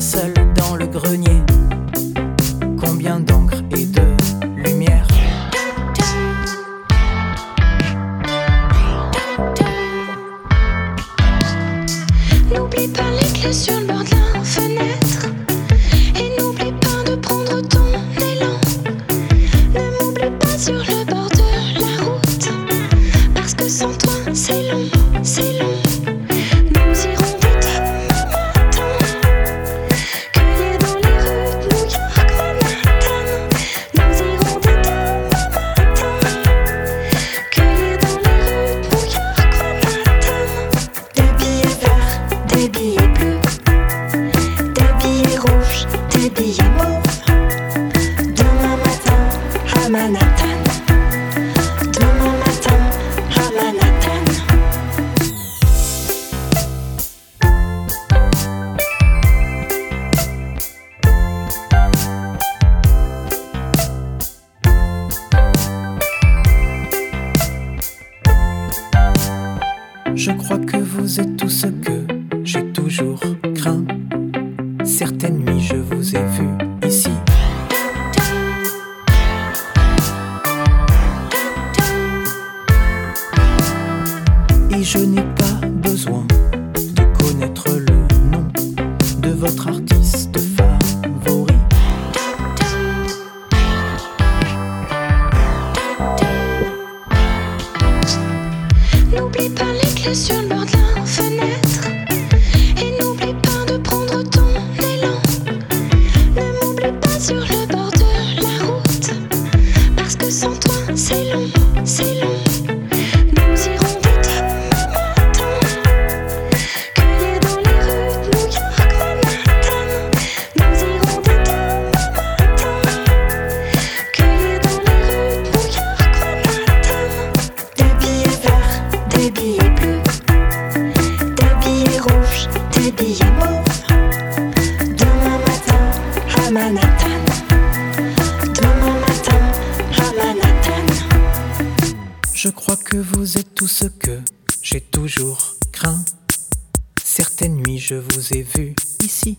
seul dans le grenier. Combien d'encre et de lumière. N'oublie pas les clés sur le bord Je crois que vous êtes tout ce que j'ai toujours craint. Certaines nuits, je vous ai vu. Je n'ai pas besoin de connaître le nom de votre artiste favori. N'oublie pas les clés sur le bord de la fenêtre. Et n'oublie pas de prendre ton élan. Ne m'oublie pas sur le bord de la route. Parce que sans toi, c'est long. tes billets bleus, tes billets rouges, tes billets mauves. Demain matin à Manhattan. Demain matin à Manhattan. Je crois que vous êtes tout ce que j'ai toujours craint. Certaines nuits, je vous ai vu ici.